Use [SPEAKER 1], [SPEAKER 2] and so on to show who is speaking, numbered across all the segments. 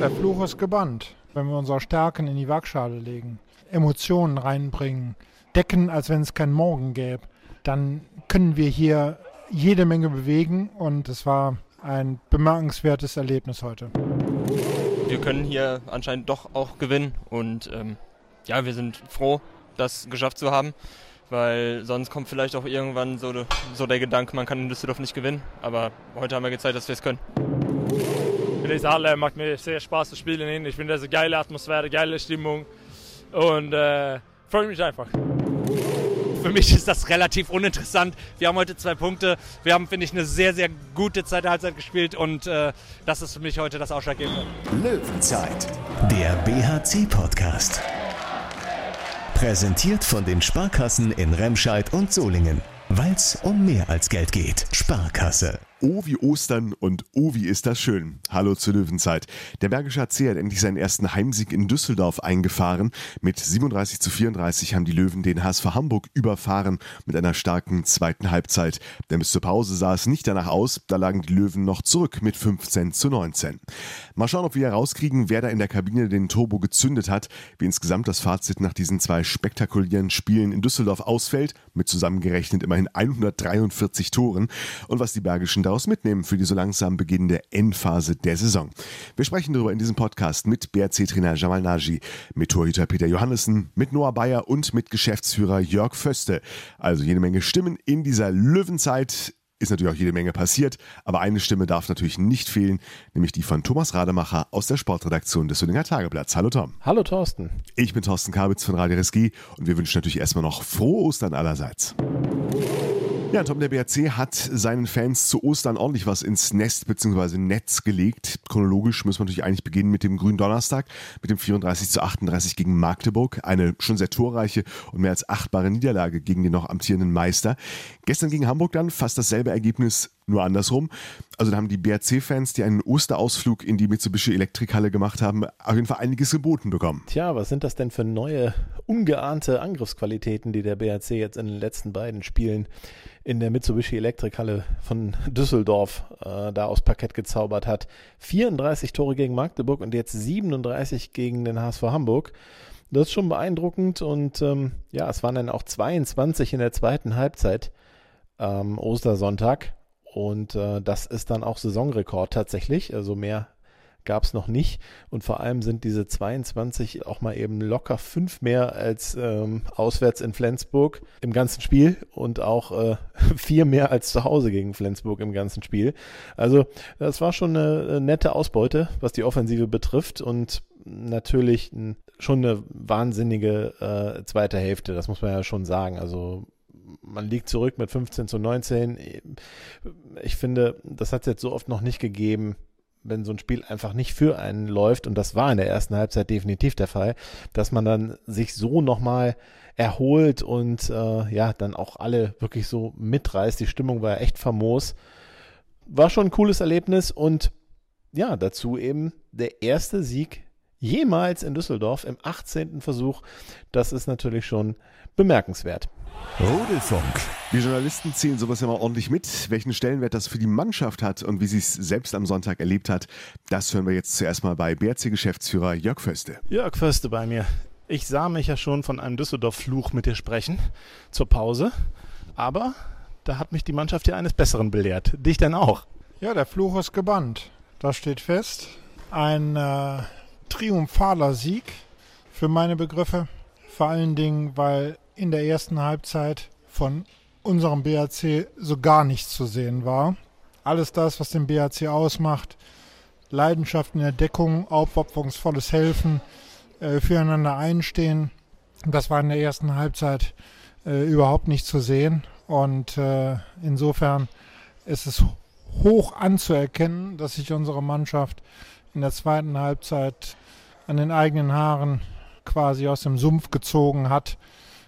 [SPEAKER 1] Der Fluch ist gebannt, wenn wir unsere Stärken in die Waagschale legen, Emotionen reinbringen, decken, als wenn es keinen Morgen gäbe, dann können wir hier jede Menge bewegen und es war ein bemerkenswertes Erlebnis heute.
[SPEAKER 2] Wir können hier anscheinend doch auch gewinnen und ähm, ja, wir sind froh, das geschafft zu haben, weil sonst kommt vielleicht auch irgendwann so, so der Gedanke, man kann in Düsseldorf nicht gewinnen, aber heute haben wir gezeigt, dass wir es können.
[SPEAKER 3] In dieser Halle macht mir sehr Spaß zu spielen. Ich finde das eine geile Atmosphäre, geile Stimmung und äh, freue mich einfach.
[SPEAKER 4] Für mich ist das relativ uninteressant. Wir haben heute zwei Punkte. Wir haben, finde ich, eine sehr, sehr gute zweite Halbzeit gespielt und äh, das ist für mich heute das Ausschlaggebende.
[SPEAKER 5] Löwenzeit, der BHC-Podcast. Präsentiert von den Sparkassen in Remscheid und Solingen. Weil es um mehr als Geld geht. Sparkasse.
[SPEAKER 6] Oh wie Ostern und oh wie ist das schön. Hallo zur Löwenzeit. Der Bergische AC hat endlich seinen ersten Heimsieg in Düsseldorf eingefahren. Mit 37 zu 34 haben die Löwen den HSV Hamburg überfahren mit einer starken zweiten Halbzeit. Denn bis zur Pause sah es nicht danach aus, da lagen die Löwen noch zurück mit 15 zu 19. Mal schauen, ob wir herauskriegen, wer da in der Kabine den Turbo gezündet hat, wie insgesamt das Fazit nach diesen zwei spektakulären Spielen in Düsseldorf ausfällt, mit zusammengerechnet immerhin 143 Toren und was die Bergischen daraus mitnehmen für die so langsam beginnende Endphase der Saison. Wir sprechen darüber in diesem Podcast mit BRC-Trainer Jamal Naji, mit Torhüter Peter Johannessen, mit Noah Bayer und mit Geschäftsführer Jörg Föste. Also jede Menge Stimmen in dieser Löwenzeit ist natürlich auch jede Menge passiert, aber eine Stimme darf natürlich nicht fehlen, nämlich die von Thomas Rademacher aus der Sportredaktion des Solinger Tageblatts. Hallo Tom.
[SPEAKER 7] Hallo Thorsten.
[SPEAKER 6] Ich bin Thorsten Kabitz von Radio Reski und wir wünschen natürlich erstmal noch frohe Ostern allerseits. Ja, Tom, der BRC hat seinen Fans zu Ostern ordentlich was ins Nest bzw. Netz gelegt. Chronologisch müssen wir natürlich eigentlich beginnen mit dem grünen Donnerstag, mit dem 34 zu 38 gegen Magdeburg. Eine schon sehr torreiche und mehr als achtbare Niederlage gegen den noch amtierenden Meister. Gestern gegen Hamburg dann fast dasselbe Ergebnis nur andersrum. Also da haben die BRC-Fans, die einen Osterausflug in die Mitsubishi Elektrikhalle gemacht haben, auf jeden Fall einiges geboten bekommen.
[SPEAKER 7] Tja, was sind das denn für neue, ungeahnte Angriffsqualitäten, die der BRC jetzt in den letzten beiden Spielen in der Mitsubishi Elektrikhalle von Düsseldorf äh, da aus Parkett gezaubert hat. 34 Tore gegen Magdeburg und jetzt 37 gegen den HSV Hamburg. Das ist schon beeindruckend und ähm, ja, es waren dann auch 22 in der zweiten Halbzeit am ähm, Ostersonntag. Und äh, das ist dann auch Saisonrekord tatsächlich. Also mehr gab es noch nicht. Und vor allem sind diese 22 auch mal eben locker fünf mehr als ähm, auswärts in Flensburg im ganzen Spiel und auch äh, vier mehr als zu Hause gegen Flensburg im ganzen Spiel. Also das war schon eine nette Ausbeute, was die Offensive betrifft und natürlich schon eine wahnsinnige äh, zweite Hälfte, das muss man ja schon sagen. Also man liegt zurück mit 15 zu 19. Ich finde, das hat es jetzt so oft noch nicht gegeben, wenn so ein Spiel einfach nicht für einen läuft, und das war in der ersten Halbzeit definitiv der Fall, dass man dann sich so nochmal erholt und äh, ja, dann auch alle wirklich so mitreißt. Die Stimmung war echt famos. War schon ein cooles Erlebnis und ja, dazu eben der erste Sieg jemals in Düsseldorf im 18. Versuch. Das ist natürlich schon bemerkenswert.
[SPEAKER 5] Rudelfunk.
[SPEAKER 6] Wir Journalisten zählen sowas ja mal ordentlich mit. Welchen Stellenwert das für die Mannschaft hat und wie sie es selbst am Sonntag erlebt hat, das hören wir jetzt zuerst mal bei BRC-Geschäftsführer Jörg Föste.
[SPEAKER 7] Jörg Föste bei mir. Ich sah mich ja schon von einem Düsseldorf-Fluch mit dir sprechen zur Pause, aber da hat mich die Mannschaft ja eines Besseren belehrt. Dich denn auch?
[SPEAKER 1] Ja, der Fluch ist gebannt. Das steht fest. Ein äh, triumphaler Sieg für meine Begriffe. Vor allen Dingen, weil in der ersten Halbzeit von unserem BAC so gar nichts zu sehen war. Alles das, was den BAC ausmacht, Leidenschaft in der Deckung, aufopferungsvolles Helfen, äh, füreinander einstehen, das war in der ersten Halbzeit äh, überhaupt nicht zu sehen. Und äh, insofern ist es hoch anzuerkennen, dass sich unsere Mannschaft in der zweiten Halbzeit an den eigenen Haaren quasi aus dem Sumpf gezogen hat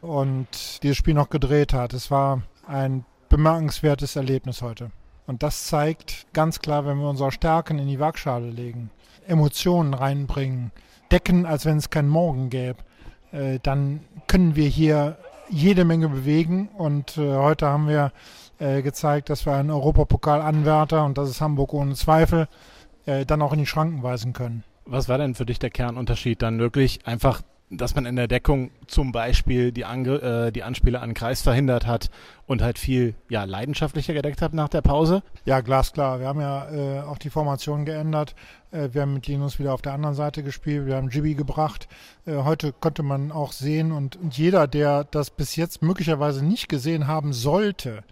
[SPEAKER 1] und dieses Spiel noch gedreht hat. Es war ein bemerkenswertes Erlebnis heute. Und das zeigt ganz klar, wenn wir unsere Stärken in die Waagschale legen, Emotionen reinbringen, decken, als wenn es keinen Morgen gäbe, äh, dann können wir hier jede Menge bewegen. Und äh, heute haben wir äh, gezeigt, dass wir einen Europapokal-Anwärter, und das ist Hamburg ohne Zweifel, äh, dann auch in die Schranken weisen können.
[SPEAKER 8] Was war denn für dich der Kernunterschied dann wirklich einfach dass man in der Deckung zum Beispiel die, Angr äh, die Anspiele an Kreis verhindert hat und halt viel ja, leidenschaftlicher gedeckt hat nach der Pause?
[SPEAKER 1] Ja, glasklar. Wir haben ja äh, auch die Formation geändert. Äh, wir haben mit Linus wieder auf der anderen Seite gespielt. Wir haben Jibi gebracht. Äh, heute konnte man auch sehen und, und jeder, der das bis jetzt möglicherweise nicht gesehen haben sollte,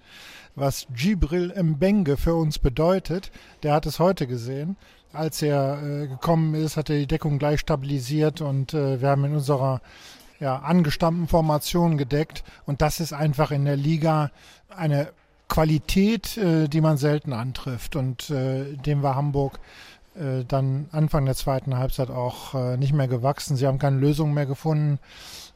[SPEAKER 1] was Gibril Mbenge für uns bedeutet, der hat es heute gesehen als er äh, gekommen ist, hat er die Deckung gleich stabilisiert und äh, wir haben in unserer ja, angestammten Formation gedeckt. Und das ist einfach in der Liga eine Qualität, äh, die man selten antrifft. Und äh, dem war Hamburg äh, dann Anfang der zweiten Halbzeit auch äh, nicht mehr gewachsen. Sie haben keine Lösung mehr gefunden.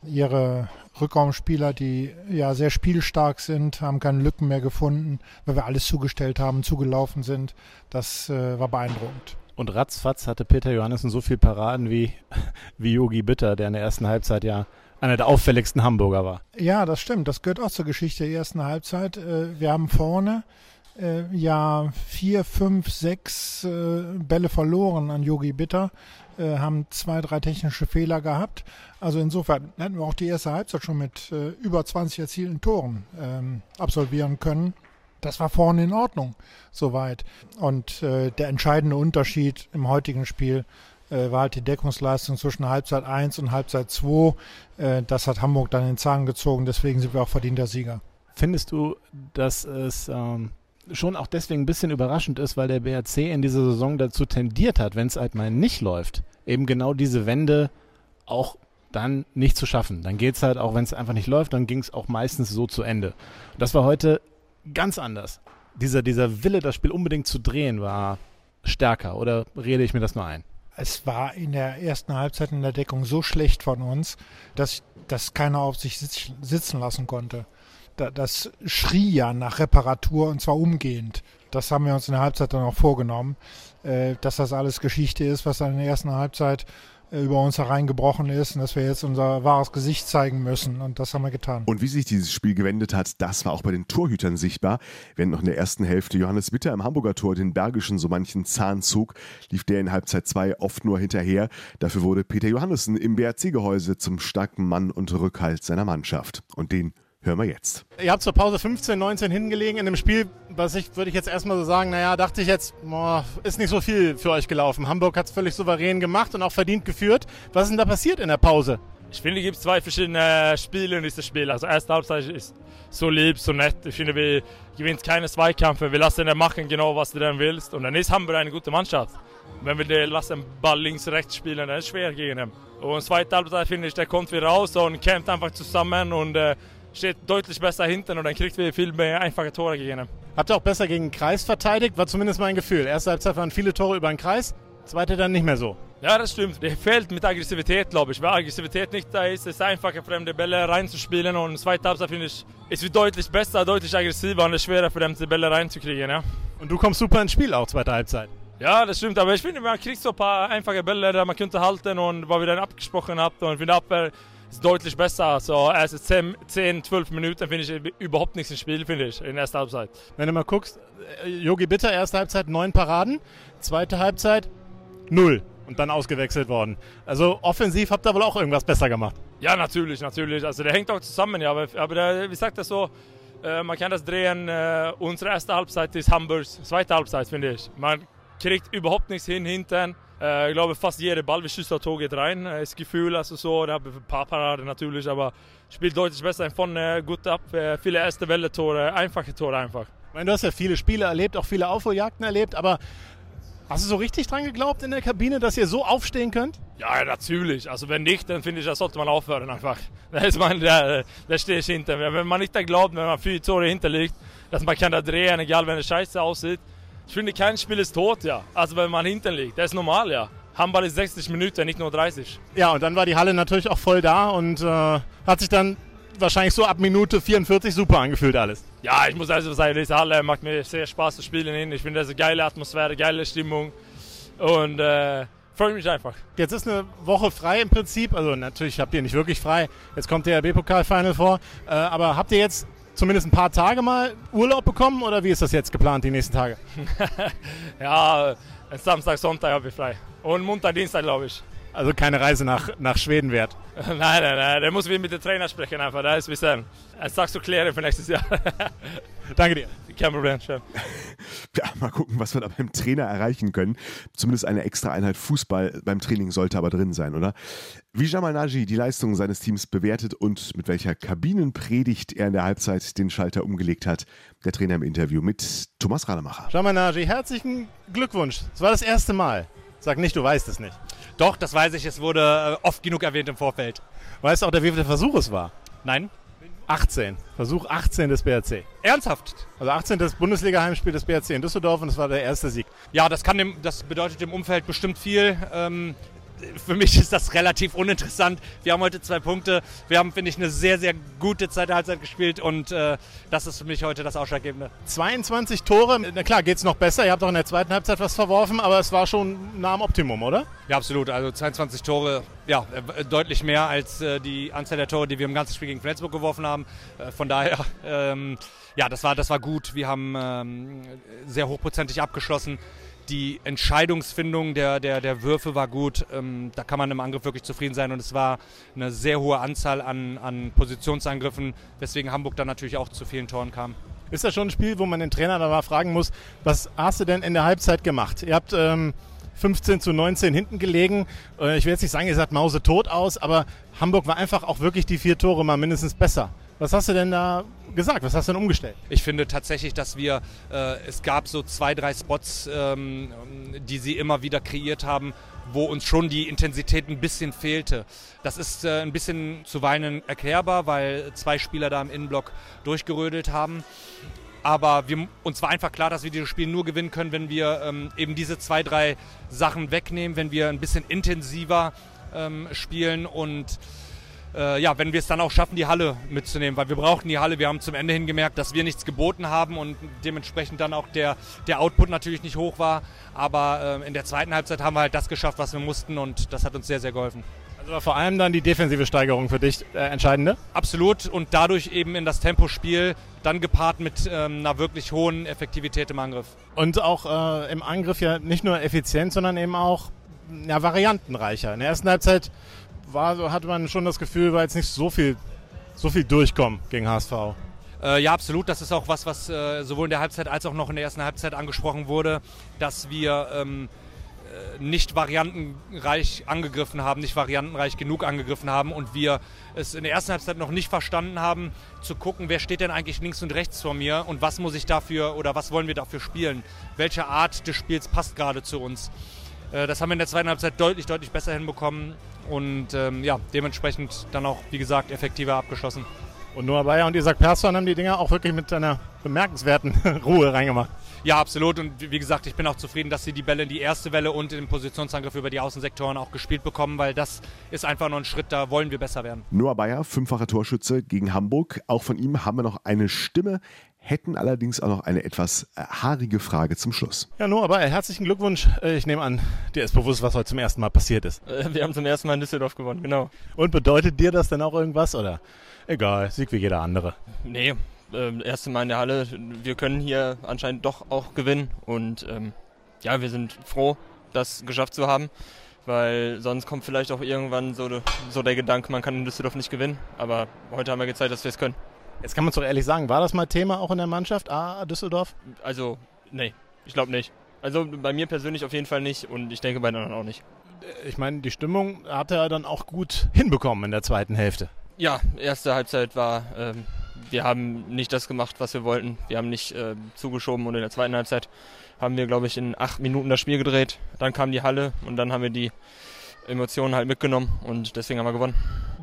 [SPEAKER 1] Ihre Rückraumspieler, die ja sehr spielstark sind, haben keine Lücken mehr gefunden, weil wir alles zugestellt haben, zugelaufen sind. Das äh, war beeindruckend.
[SPEAKER 8] Und ratzfatz hatte Peter Johannessen so viel Paraden wie, wie Yogi Bitter, der in der ersten Halbzeit ja einer der auffälligsten Hamburger war.
[SPEAKER 1] Ja, das stimmt. Das gehört auch zur Geschichte der ersten Halbzeit. Äh, wir haben vorne äh, ja vier, fünf, sechs äh, Bälle verloren an Yogi Bitter, haben zwei, drei technische Fehler gehabt. Also insofern hätten wir auch die erste Halbzeit schon mit über 20 erzielten Toren ähm, absolvieren können das war vorne in Ordnung, soweit. Und äh, der entscheidende Unterschied im heutigen Spiel äh, war halt die Deckungsleistung zwischen Halbzeit 1 und Halbzeit 2. Äh, das hat Hamburg dann in Zahn gezogen, deswegen sind wir auch verdienter Sieger.
[SPEAKER 8] Findest du, dass es ähm, schon auch deswegen ein bisschen überraschend ist, weil der BRC in dieser Saison dazu tendiert hat, wenn es halt mal nicht läuft, eben genau diese Wende auch dann nicht zu schaffen. Dann geht es halt, auch wenn es einfach nicht läuft, dann ging es auch meistens so zu Ende. Und das war heute ganz anders. Dieser, dieser Wille, das Spiel unbedingt zu drehen, war stärker. Oder rede ich mir das nur ein?
[SPEAKER 1] Es war in der ersten Halbzeit in der Deckung so schlecht von uns, dass, dass keiner auf sich sitz, sitzen lassen konnte. Da, das schrie ja nach Reparatur und zwar umgehend. Das haben wir uns in der Halbzeit dann auch vorgenommen, äh, dass das alles Geschichte ist, was dann in der ersten Halbzeit über uns hereingebrochen ist und dass wir jetzt unser wahres Gesicht zeigen müssen. Und das haben wir getan.
[SPEAKER 6] Und wie sich dieses Spiel gewendet hat, das war auch bei den Torhütern sichtbar. Während noch in der ersten Hälfte Johannes Witter im Hamburger Tor den Bergischen so manchen Zahn zog, lief der in Halbzeit 2 oft nur hinterher. Dafür wurde Peter Johannessen im BRC-Gehäuse zum starken Mann und Rückhalt seiner Mannschaft. Und den hören wir jetzt.
[SPEAKER 8] Ihr habt zur Pause 15, 19 hingelegen in einem Spiel, was ich, würde ich jetzt erstmal so sagen, naja, dachte ich jetzt, boah, ist nicht so viel für euch gelaufen. Hamburg hat es völlig souverän gemacht und auch verdient geführt. Was ist denn da passiert in der Pause?
[SPEAKER 3] Ich finde, es gibt zwei verschiedene Spiele in diesem Spiel. Also erste Halbzeit ist so lieb, so nett. Ich finde, wir gewinnen keine Zweikämpfe. Wir lassen ihn machen, genau was du dann willst. Und dann ist Hamburg eine gute Mannschaft. Wenn wir den lassen Ball links, rechts spielen, dann ist es schwer gegen ihn. Und zweite Halbzeit finde ich, der kommt wieder raus und kämpft einfach zusammen und äh, steht deutlich besser hinten und dann kriegt wir viel mehr einfache Tore gegen ihn.
[SPEAKER 8] Habt ihr auch besser gegen den Kreis verteidigt? War zumindest mein Gefühl. Erste Halbzeit waren viele Tore über den Kreis, zweite dann nicht mehr so.
[SPEAKER 3] Ja, das stimmt. Der fehlt mit Aggressivität, glaube ich. Weil Aggressivität nicht da ist, ist es einfacher, fremde Bälle reinzuspielen. Und zweite Halbzeit finde ich, ist wie deutlich besser, deutlich aggressiver und es schwerer, fremde Bälle reinzukriegen. Ja.
[SPEAKER 8] Und du kommst super ins Spiel auch, zweite Halbzeit.
[SPEAKER 3] Ja, das stimmt, aber ich finde, man kriegt so ein paar einfache Bälle, die man könnte halten und was wir dann abgesprochen haben. Und ich finde, Abwehr ist deutlich besser. Also erste 10, 10 12 Minuten finde ich überhaupt nichts im Spiel, finde ich, in der ersten Halbzeit.
[SPEAKER 8] Wenn du mal guckst, Yogi Bitter, erste Halbzeit neun Paraden, zweite Halbzeit null und dann ausgewechselt worden. Also offensiv habt ihr wohl auch irgendwas besser gemacht.
[SPEAKER 3] Ja, natürlich, natürlich. Also der hängt auch zusammen, ja. Aber, aber der, wie sagt das so, äh, man kann das drehen. Äh, unsere erste Halbzeit ist Hamburgs zweite Halbzeit, finde ich. Man kriegt überhaupt nichts hin hinten. Äh, ich glaube, fast jeder Ball, wie Schüssler Tor geht rein. Äh, das Gefühl, also so, da habe ein paar Paraden natürlich, aber spielt deutlich besser von äh, gut ab. Äh, viele erste Welle-Tore, einfache Tore einfach.
[SPEAKER 8] Ich meine, du hast ja viele Spiele erlebt, auch viele Aufholjagden erlebt, aber hast du so richtig dran geglaubt in der Kabine, dass ihr so aufstehen könnt?
[SPEAKER 3] Ja, natürlich. Also wenn nicht, dann finde ich, da sollte man aufhören einfach. Da ist man, da, da stehe ich hinter. Wenn man nicht da glaubt, wenn man viele Tore hinterlegt, dass man kann da drehen, egal wenn es scheiße aussieht, ich finde, kein Spiel ist tot, ja. Also wenn man hinten liegt, das ist normal, ja. Handball ist 60 Minuten, nicht nur 30.
[SPEAKER 8] Ja, und dann war die Halle natürlich auch voll da und äh, hat sich dann wahrscheinlich so ab Minute 44 super angefühlt alles.
[SPEAKER 3] Ja, ich muss also sagen, diese Halle macht mir sehr Spaß zu spielen. Ich finde, das ist eine geile Atmosphäre, geile Stimmung und äh, freue mich einfach.
[SPEAKER 8] Jetzt ist eine Woche frei im Prinzip, also natürlich habt ihr nicht wirklich frei. Jetzt kommt der B-Pokal-Final vor, äh, aber habt ihr jetzt zumindest ein paar Tage mal Urlaub bekommen oder wie ist das jetzt geplant, die nächsten Tage?
[SPEAKER 3] ja, Samstag, Sonntag habe ich frei. Und Montag, Dienstag, glaube ich.
[SPEAKER 8] Also keine Reise nach, nach Schweden wert.
[SPEAKER 3] nein, nein, nein, da muss wir mit dem Trainer sprechen einfach. Da ist ein bisschen eine Sache zu klären für nächstes Jahr.
[SPEAKER 8] Danke dir.
[SPEAKER 3] Kein Problem, schön.
[SPEAKER 6] Ja, mal gucken, was wir da beim Trainer erreichen können. Zumindest eine extra Einheit Fußball beim Training sollte aber drin sein, oder? Wie Jamal Naji die Leistungen seines Teams bewertet und mit welcher Kabinenpredigt er in der Halbzeit den Schalter umgelegt hat, der Trainer im Interview mit Thomas Rademacher.
[SPEAKER 8] Jamal Naji, herzlichen Glückwunsch. Es war das erste Mal. Sag nicht, du weißt es nicht.
[SPEAKER 4] Doch, das weiß ich. Es wurde äh, oft genug erwähnt im Vorfeld.
[SPEAKER 8] Weißt du auch, der wievielte Versuch es war?
[SPEAKER 4] Nein?
[SPEAKER 8] 18. Versuch 18 des BRC.
[SPEAKER 4] Ernsthaft?
[SPEAKER 8] Also 18. das Bundesliga-Heimspiel des BRC in Düsseldorf und es war der erste Sieg.
[SPEAKER 4] Ja, das, kann dem, das bedeutet im Umfeld bestimmt viel. Ähm, für mich ist das relativ uninteressant. Wir haben heute zwei Punkte. Wir haben, finde ich, eine sehr, sehr gute zweite Halbzeit gespielt und äh, das ist für mich heute das Ausschlaggebende.
[SPEAKER 8] 22 Tore, na klar, geht es noch besser. Ihr habt auch in der zweiten Halbzeit was verworfen, aber es war schon nah am Optimum, oder?
[SPEAKER 4] Ja, absolut. Also 22 Tore, ja, äh, deutlich mehr als äh, die Anzahl der Tore, die wir im ganzen Spiel gegen Flensburg geworfen haben. Äh, von daher, ähm, ja, das war, das war gut. Wir haben ähm, sehr hochprozentig abgeschlossen die Entscheidungsfindung der, der, der Würfe war gut. Ähm, da kann man im Angriff wirklich zufrieden sein und es war eine sehr hohe Anzahl an, an Positionsangriffen, weswegen Hamburg dann natürlich auch zu vielen Toren kam.
[SPEAKER 8] Ist das schon ein Spiel, wo man den Trainer da mal fragen muss, was hast du denn in der Halbzeit gemacht? Ihr habt ähm, 15 zu 19 hinten gelegen. Äh, ich will jetzt nicht sagen, ihr seid Mause tot aus, aber Hamburg war einfach auch wirklich die vier Tore mal mindestens besser. Was hast du denn da gesagt? Was hast du denn umgestellt?
[SPEAKER 4] Ich finde tatsächlich, dass wir, äh, es gab so zwei, drei Spots, ähm, die sie immer wieder kreiert haben, wo uns schon die Intensität ein bisschen fehlte. Das ist äh, ein bisschen zuweilen erklärbar, weil zwei Spieler da im Innenblock durchgerödelt haben. Aber wir, uns war einfach klar, dass wir dieses Spiel nur gewinnen können, wenn wir ähm, eben diese zwei, drei Sachen wegnehmen, wenn wir ein bisschen intensiver ähm, spielen und äh, ja, wenn wir es dann auch schaffen, die Halle mitzunehmen, weil wir brauchten die Halle. Wir haben zum Ende hin gemerkt, dass wir nichts geboten haben und dementsprechend dann auch der, der Output natürlich nicht hoch war. Aber äh, in der zweiten Halbzeit haben wir halt das geschafft, was wir mussten und das hat uns sehr, sehr geholfen.
[SPEAKER 8] Also war vor allem dann die defensive Steigerung für dich äh, entscheidende?
[SPEAKER 4] Absolut und dadurch eben in das Tempospiel, dann gepaart mit ähm, einer wirklich hohen Effektivität im Angriff.
[SPEAKER 8] Und auch äh, im Angriff ja nicht nur effizient, sondern eben auch ja, variantenreicher. In der ersten Halbzeit war, so hatte man schon das Gefühl, war jetzt nicht so viel, so viel Durchkommen gegen HSV.
[SPEAKER 4] Äh, ja, absolut. Das ist auch was, was äh, sowohl in der Halbzeit als auch noch in der ersten Halbzeit angesprochen wurde, dass wir ähm, äh, nicht variantenreich angegriffen haben, nicht variantenreich genug angegriffen haben und wir es in der ersten Halbzeit noch nicht verstanden haben, zu gucken, wer steht denn eigentlich links und rechts vor mir und was muss ich dafür oder was wollen wir dafür spielen? Welche Art des Spiels passt gerade zu uns? Äh, das haben wir in der zweiten Halbzeit deutlich, deutlich besser hinbekommen und ähm, ja, dementsprechend dann auch, wie gesagt, effektiver abgeschlossen.
[SPEAKER 8] Und Noah Bayer und Isaac Persson haben die Dinger auch wirklich mit einer bemerkenswerten Ruhe reingemacht.
[SPEAKER 4] Ja, absolut. Und wie gesagt, ich bin auch zufrieden, dass sie die Bälle in die erste Welle und im Positionsangriff über die Außensektoren auch gespielt bekommen, weil das ist einfach noch ein Schritt, da wollen wir besser werden.
[SPEAKER 6] Noah Bayer, fünffacher Torschütze gegen Hamburg. Auch von ihm haben wir noch eine Stimme hätten allerdings auch noch eine etwas äh, haarige Frage zum Schluss.
[SPEAKER 8] Ja, Noah Bayer, herzlichen Glückwunsch. Äh, ich nehme an, dir ist bewusst, was heute zum ersten Mal passiert ist.
[SPEAKER 2] Äh, wir haben zum ersten Mal in Düsseldorf gewonnen, genau.
[SPEAKER 8] Und bedeutet dir das denn auch irgendwas oder egal, Sieg wie jeder andere?
[SPEAKER 2] Nee, äh, erste Mal in der Halle. Wir können hier anscheinend doch auch gewinnen und ähm, ja, wir sind froh, das geschafft zu haben, weil sonst kommt vielleicht auch irgendwann so, so der Gedanke, man kann in Düsseldorf nicht gewinnen. Aber heute haben wir gezeigt, dass wir es können.
[SPEAKER 8] Jetzt kann man es doch ehrlich sagen, war das mal Thema auch in der Mannschaft, A, Düsseldorf?
[SPEAKER 2] Also, nee, ich glaube nicht. Also bei mir persönlich auf jeden Fall nicht und ich denke bei den anderen auch nicht.
[SPEAKER 8] Ich meine, die Stimmung hat er dann auch gut hinbekommen in der zweiten Hälfte.
[SPEAKER 2] Ja, erste Halbzeit war, ähm, wir haben nicht das gemacht, was wir wollten. Wir haben nicht äh, zugeschoben und in der zweiten Halbzeit haben wir, glaube ich, in acht Minuten das Spiel gedreht. Dann kam die Halle und dann haben wir die Emotionen halt mitgenommen und deswegen haben wir gewonnen.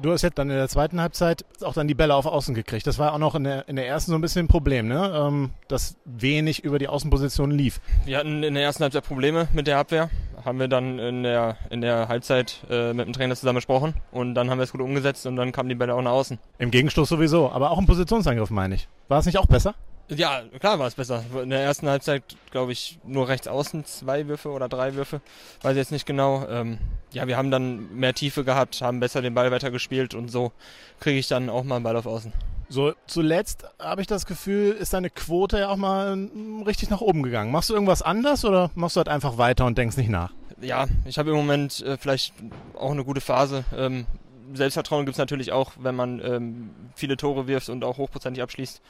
[SPEAKER 8] Du hast jetzt dann in der zweiten Halbzeit auch dann die Bälle auf Außen gekriegt. Das war auch noch in der, in der ersten so ein bisschen ein Problem, ne? Ähm, dass wenig über die Außenposition lief.
[SPEAKER 2] Wir hatten in der ersten Halbzeit Probleme mit der Abwehr. Haben wir dann in der, in der Halbzeit äh, mit dem Trainer zusammen besprochen und dann haben wir es gut umgesetzt und dann kamen die Bälle auch nach außen.
[SPEAKER 8] Im Gegenstoß sowieso, aber auch im Positionsangriff meine ich. War es nicht auch besser?
[SPEAKER 2] Ja, klar war es besser. In der ersten Halbzeit, glaube ich, nur rechts außen zwei Würfe oder drei Würfe. Weiß ich jetzt nicht genau. Ähm, ja, wir haben dann mehr Tiefe gehabt, haben besser den Ball weitergespielt und so kriege ich dann auch mal einen Ball auf Außen.
[SPEAKER 7] So, zuletzt habe ich das Gefühl, ist deine Quote ja auch mal mm, richtig nach oben gegangen. Machst du irgendwas anders oder machst du halt einfach weiter und denkst nicht nach?
[SPEAKER 2] Ja, ich habe im Moment äh, vielleicht auch eine gute Phase. Ähm, Selbstvertrauen gibt es natürlich auch, wenn man ähm, viele Tore wirft und auch hochprozentig abschließt.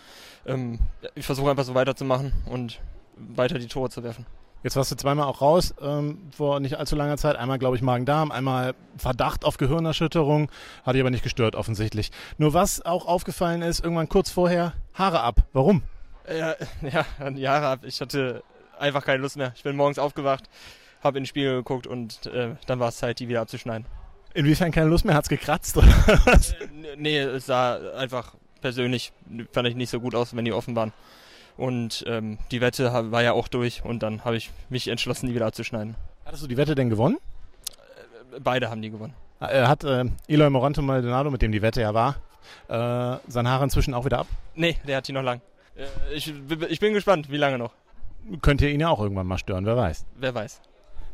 [SPEAKER 2] Ähm, ich versuche einfach so weiterzumachen und weiter die Tore zu werfen.
[SPEAKER 7] Jetzt warst du zweimal auch raus ähm, vor nicht allzu langer Zeit. Einmal, glaube ich, Magen-Darm, einmal Verdacht auf Gehirnerschütterung. Hat dich aber nicht gestört, offensichtlich. Nur was auch aufgefallen ist, irgendwann kurz vorher, Haare ab. Warum?
[SPEAKER 2] Ja, ja, die Haare ab. Ich hatte einfach keine Lust mehr. Ich bin morgens aufgewacht, habe in den Spiegel geguckt und äh, dann war es Zeit, die wieder abzuschneiden.
[SPEAKER 7] Inwiefern keine Lust mehr? Hat's gekratzt oder was?
[SPEAKER 2] Äh, nee, es sah einfach persönlich, fand ich nicht so gut aus, wenn die offen waren. Und ähm, die Wette war ja auch durch und dann habe ich mich entschlossen, die wieder abzuschneiden.
[SPEAKER 7] Hattest du die Wette denn gewonnen?
[SPEAKER 2] Äh, beide haben die gewonnen.
[SPEAKER 7] Äh, hat äh, Eloy Moranto Maldonado, mit dem die Wette ja war, äh, sein Haar inzwischen auch wieder ab?
[SPEAKER 2] Nee, der hat die noch lang. Äh, ich, ich bin gespannt, wie lange noch.
[SPEAKER 7] Könnt ihr ihn ja auch irgendwann mal stören, wer weiß.
[SPEAKER 2] Wer weiß.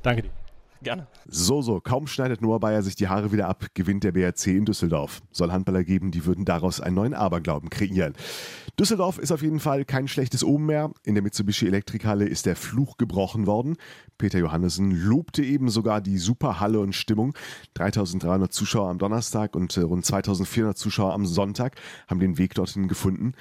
[SPEAKER 7] Danke dir.
[SPEAKER 2] Gerne.
[SPEAKER 6] So, so, kaum schneidet Noah Bayer sich die Haare wieder ab, gewinnt der BRC in Düsseldorf. Soll Handballer geben, die würden daraus einen neuen Aberglauben kreieren. Düsseldorf ist auf jeden Fall kein schlechtes Omen mehr. In der Mitsubishi Elektrikhalle ist der Fluch gebrochen worden. Peter Johannessen lobte eben sogar die Superhalle und Stimmung. 3300 Zuschauer am Donnerstag und äh, rund 2400 Zuschauer am Sonntag haben den Weg dorthin gefunden.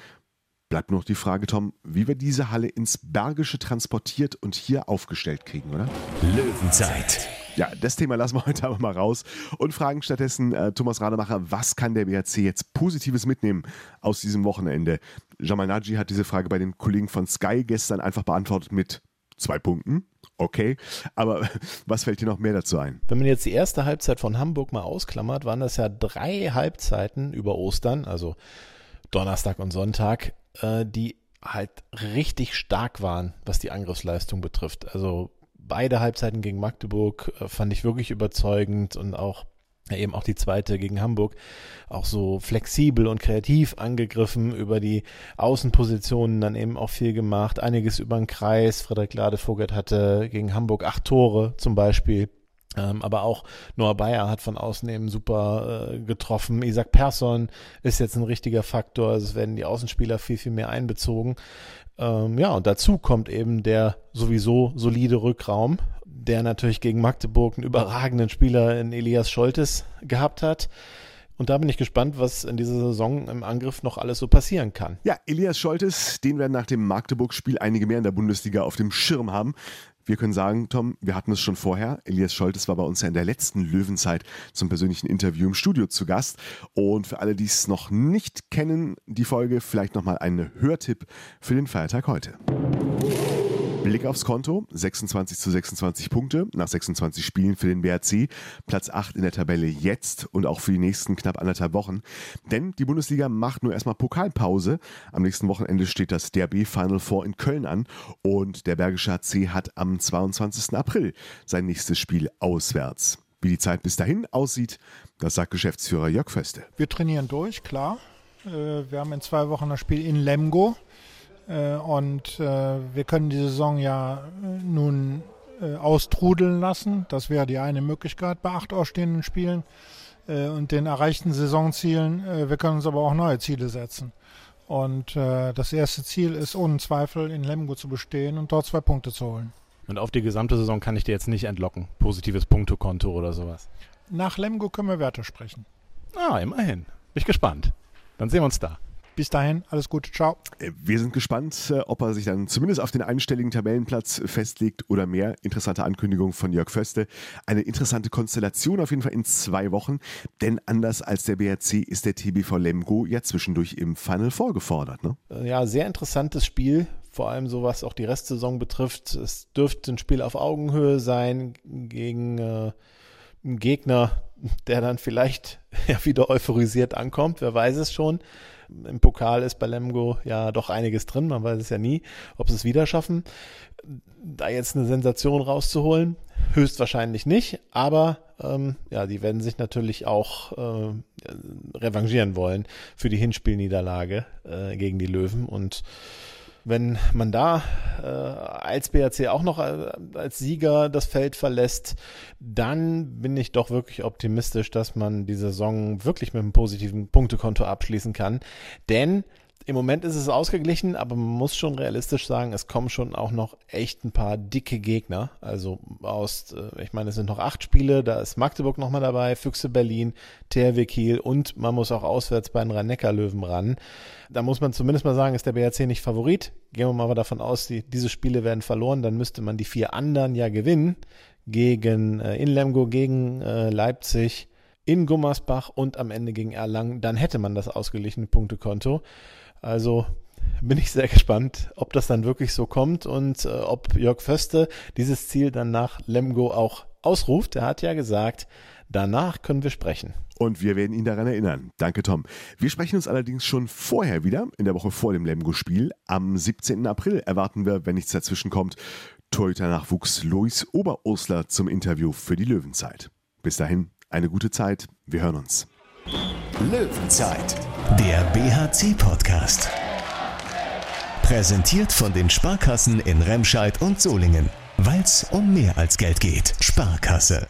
[SPEAKER 6] Bleibt nur noch die Frage, Tom, wie wir diese Halle ins Bergische transportiert und hier aufgestellt kriegen, oder?
[SPEAKER 5] Löwenzeit.
[SPEAKER 6] Ja, das Thema lassen wir heute aber mal raus und fragen stattdessen äh, Thomas Rademacher, was kann der BRC jetzt Positives mitnehmen aus diesem Wochenende? Jamal Naji hat diese Frage bei den Kollegen von Sky gestern einfach beantwortet mit zwei Punkten. Okay, aber was fällt dir noch mehr dazu ein?
[SPEAKER 7] Wenn man jetzt die erste Halbzeit von Hamburg mal ausklammert, waren das ja drei Halbzeiten über Ostern, also Donnerstag und Sonntag, äh, die halt richtig stark waren, was die Angriffsleistung betrifft. Also beide Halbzeiten gegen Magdeburg äh, fand ich wirklich überzeugend und auch eben auch die zweite gegen Hamburg auch so flexibel und kreativ angegriffen über die Außenpositionen dann eben auch viel gemacht einiges über den Kreis Frederik Ladevogel hatte gegen Hamburg acht Tore zum Beispiel aber auch Noah Bayer hat von außen eben super äh, getroffen. Isaac Persson ist jetzt ein richtiger Faktor. Also es werden die Außenspieler viel, viel mehr einbezogen. Ähm, ja, und dazu kommt eben der sowieso solide Rückraum, der natürlich gegen Magdeburg einen überragenden Spieler in Elias Scholtes gehabt hat. Und da bin ich gespannt, was in dieser Saison im Angriff noch alles so passieren kann.
[SPEAKER 6] Ja, Elias Scholtes, den werden nach dem Magdeburg-Spiel einige mehr in der Bundesliga auf dem Schirm haben. Wir können sagen, Tom, wir hatten es schon vorher. Elias Scholtes war bei uns ja in der letzten Löwenzeit zum persönlichen Interview im Studio zu Gast. Und für alle, die es noch nicht kennen, die Folge vielleicht nochmal ein Hörtipp für den Feiertag heute. Blick aufs Konto, 26 zu 26 Punkte nach 26 Spielen für den BRC, Platz 8 in der Tabelle jetzt und auch für die nächsten knapp anderthalb Wochen. Denn die Bundesliga macht nur erstmal Pokalpause. Am nächsten Wochenende steht das DRB Final Four in Köln an und der Bergische HC hat am 22. April sein nächstes Spiel auswärts. Wie die Zeit bis dahin aussieht, das sagt Geschäftsführer Jörg Föste.
[SPEAKER 1] Wir trainieren durch, klar. Äh, wir haben in zwei Wochen das Spiel in Lemgo. Äh, und äh, wir können die Saison ja nun austrudeln lassen. Das wäre die eine Möglichkeit bei acht ausstehenden Spielen und den erreichten Saisonzielen. Wir können uns aber auch neue Ziele setzen. Und das erste Ziel ist ohne Zweifel in Lemgo zu bestehen und dort zwei Punkte zu holen.
[SPEAKER 7] Und auf die gesamte Saison kann ich dir jetzt nicht entlocken. Positives Punktekonto oder sowas.
[SPEAKER 1] Nach Lemgo können wir Werte sprechen.
[SPEAKER 7] Ah, immerhin. Bin ich gespannt. Dann sehen wir uns da.
[SPEAKER 1] Bis dahin, alles Gute, ciao.
[SPEAKER 6] Äh, wir sind gespannt, äh, ob er sich dann zumindest auf den einstelligen Tabellenplatz festlegt oder mehr. Interessante Ankündigung von Jörg Föste. Eine interessante Konstellation auf jeden Fall in zwei Wochen, denn anders als der BRC ist der TBV Lemgo ja zwischendurch im Final vorgefordert. Ne?
[SPEAKER 7] Äh, ja, sehr interessantes Spiel vor allem so was auch die Restsaison betrifft. Es dürfte ein Spiel auf Augenhöhe sein gegen äh, einen Gegner, der dann vielleicht ja wieder euphorisiert ankommt, wer weiß es schon. Im Pokal ist bei Lemgo ja doch einiges drin, man weiß es ja nie, ob sie es wieder schaffen. Da jetzt eine Sensation rauszuholen, höchstwahrscheinlich nicht, aber ähm, ja, die werden sich natürlich auch äh, revanchieren wollen für die Hinspielniederlage äh, gegen die Löwen und wenn man da äh, als BRC auch noch äh, als Sieger das Feld verlässt, dann bin ich doch wirklich optimistisch, dass man die Saison wirklich mit einem positiven Punktekonto abschließen kann. Denn im Moment ist es ausgeglichen, aber man muss schon realistisch sagen, es kommen schon auch noch echt ein paar dicke Gegner. Also aus, äh, ich meine, es sind noch acht Spiele, da ist Magdeburg nochmal dabei, Füchse Berlin, THW Kiel und man muss auch auswärts bei den Rhein-Neckar-Löwen ran. Da muss man zumindest mal sagen, ist der BRC nicht Favorit. Gehen wir mal davon aus, die, diese Spiele werden verloren, dann müsste man die vier anderen ja gewinnen. Gegen äh, in Lemgo, gegen äh, Leipzig, in Gummersbach und am Ende gegen Erlangen. Dann hätte man das ausgeglichene Punktekonto. Also bin ich sehr gespannt, ob das dann wirklich so kommt und äh, ob Jörg Föste dieses Ziel dann nach Lemgo auch ausruft. Er hat ja gesagt, danach können wir sprechen.
[SPEAKER 6] Und wir werden ihn daran erinnern. Danke, Tom. Wir sprechen uns allerdings schon vorher wieder, in der Woche vor dem Lemgo-Spiel. Am 17. April erwarten wir, wenn nichts dazwischen kommt, Torhüter-Nachwuchs Lois Oberursler zum Interview für die Löwenzeit. Bis dahin, eine gute Zeit. Wir hören uns.
[SPEAKER 5] Löwenzeit, der BHC-Podcast. Präsentiert von den Sparkassen in Remscheid und Solingen. Weil es um mehr als Geld geht. Sparkasse.